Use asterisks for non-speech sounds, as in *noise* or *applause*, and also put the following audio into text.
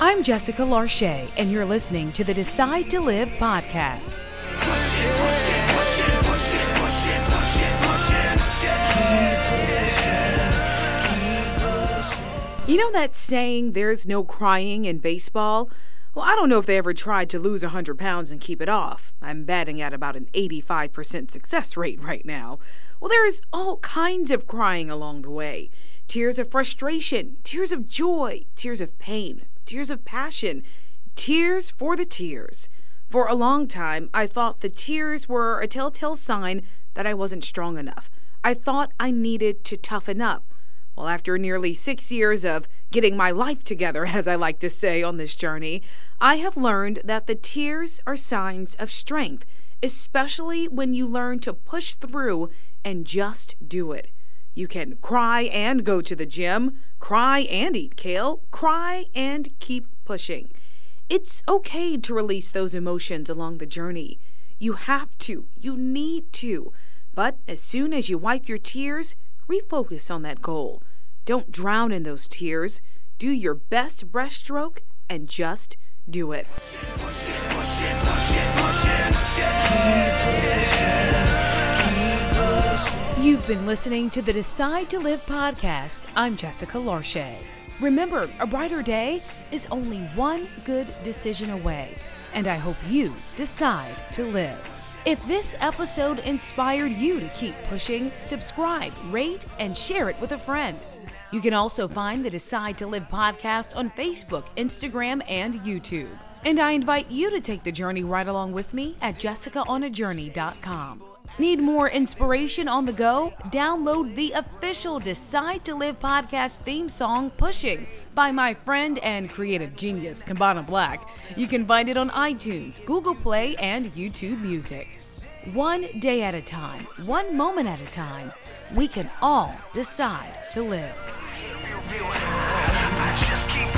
I'm Jessica Larche, and you're listening to the Decide to Live podcast. You know that saying, there's no crying in baseball? Well, I don't know if they ever tried to lose a 100 pounds and keep it off. I'm batting at about an 85% success rate *laughs* right now. Well, there is all kinds of crying along the way tears of frustration, tears of joy, tears of pain, tears of passion, tears for the tears. For a long time, I thought the tears were a telltale sign that I wasn't strong enough. I thought I needed to toughen up. Well, after nearly six years of getting my life together, *laughs* as I like to say on this journey, I have learned that the tears are signs of strength, especially when you learn to push through and just do it. You can cry and go to the gym, cry and eat kale, cry and keep pushing. It's okay to release those emotions along the journey. You have to, you need to. But as soon as you wipe your tears, refocus on that goal. Don't drown in those tears. Do your best breaststroke and just do it. You've been listening to the Decide to Live podcast. I'm Jessica Larche. Remember, a brighter day is only one good decision away, and I hope you decide to live. If this episode inspired you to keep pushing, subscribe, rate, and share it with a friend. You can also find the Decide to Live podcast on Facebook, Instagram, and YouTube. And I invite you to take the journey right along with me at jessicaonajourney.com. Need more inspiration on the go? Download the official Decide to Live podcast theme song, Pushing, by my friend and creative genius, Kambana Black. You can find it on iTunes, Google Play, and YouTube Music. One day at a time, one moment at a time, we can all decide to live. I just keep